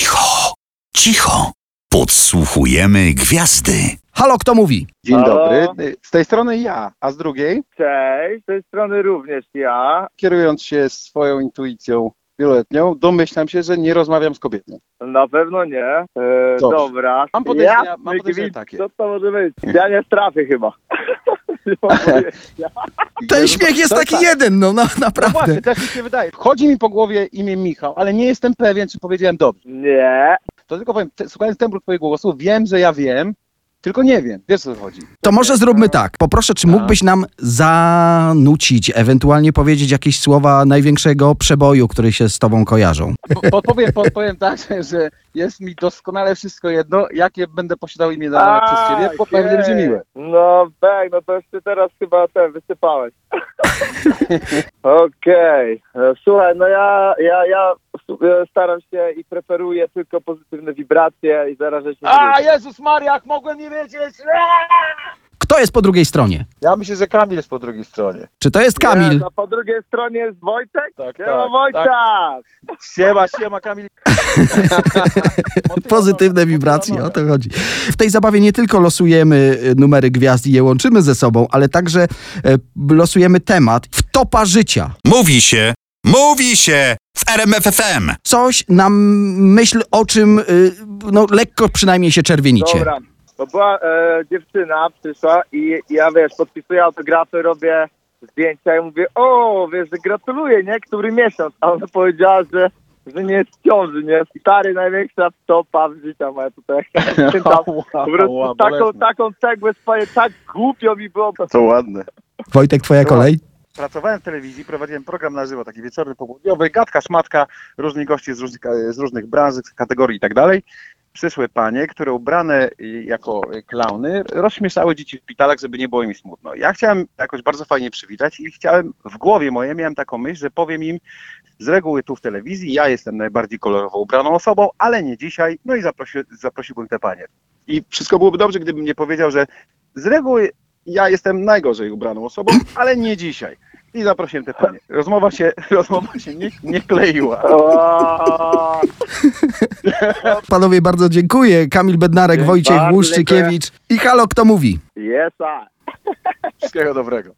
Cicho, cicho. Podsłuchujemy gwiazdy. Halo, kto mówi? Dzień Halo? dobry. Z tej strony ja, a z drugiej, Cześć, z tej strony również ja. kierując się swoją intuicją wieloletnią, domyślam się, że nie rozmawiam z kobietą. Na pewno nie. E, Dobrze. dobra. Mam podejrzenia- mam podejrzenia takie. Co to może być? Ja nie strafię chyba. Ten śmiech jest taki tak. jeden, no, no No naprawdę. właśnie, też mi się wydaje. Chodzi mi po głowie imię Michał, ale nie jestem pewien, czy powiedziałem dobrze. nie. To tylko powiem, te, słuchając tembru twojego głosu, wiem, że ja wiem, tylko nie wiem. Wiesz, o co chodzi. To może zróbmy tak. Poproszę, czy mógłbyś nam zanucić, ewentualnie powiedzieć jakieś słowa największego przeboju, które się z tobą kojarzą? Po- Podpowiem, podpowiem tak, że- jest mi doskonale wszystko jedno, jakie będę posiadał imię nadane przez ciebie, bo pewnie będzie miłe. No, Bek, no to już ty teraz chyba ten wysypałeś. Okej. Słuchaj, no ja, ja, ja staram się i preferuję tylko pozytywne wibracje i zarażę się. A, Jezus Maria, jak mogłem nie wiedzieć! Kto jest po drugiej stronie? Ja myślę, że Kamil jest po drugiej stronie. Czy to jest Kamil? Nie, a po drugiej stronie jest Wojtek? Tak, Nie tak, Wojta! Siema, siema Kamil. Pozytywne wibracje, o to chodzi. W tej zabawie nie tylko losujemy y, numery gwiazd i je łączymy ze sobą, ale także e, losujemy temat w topa życia. Mówi się, mówi się w RMFFM. Coś nam myśl o czym, y, no lekko przynajmniej się czerwienicie. Dobra, bo była e, dziewczyna, przyszła i ja wiesz, podpisuję autografy, robię zdjęcia i mówię, o, wiesz, że gratuluję, nie? Który miesiąc? A ona powiedziała, że, że nie jest w ciąży, nie? Stary, największa stopa w życia moja tutaj. Pamiętam, po prostu taką, taką cegłę swoje, tak głupio mi było. To ładne. Wojtek, twoja kolej? Pracowałem w telewizji, prowadziłem program na żywo, taki wieczorny, południowy, gadka, szmatka, różni goście z różnych, z różnych kategorii i tak dalej. Przyszły panie, które ubrane jako klauny rozśmieszały dzieci w szpitalach, żeby nie było im smutno. Ja chciałem jakoś bardzo fajnie przywitać i chciałem, w głowie mojej miałem taką myśl, że powiem im z reguły tu w telewizji, ja jestem najbardziej kolorowo ubraną osobą, ale nie dzisiaj, no i zaprosi, zaprosiłbym te panie. I wszystko byłoby dobrze, gdybym nie powiedział, że z reguły ja jestem najgorzej ubraną osobą, ale nie dzisiaj. I zaprosiłem te panie. Rozmowa się, rozmowa się nie, nie kleiła. Panowie, bardzo dziękuję. Kamil Bednarek, Dzień- Wojciech bardzo Łuszczykiewicz. I halo, kto mówi? Yes, I. Wszystkiego dobrego.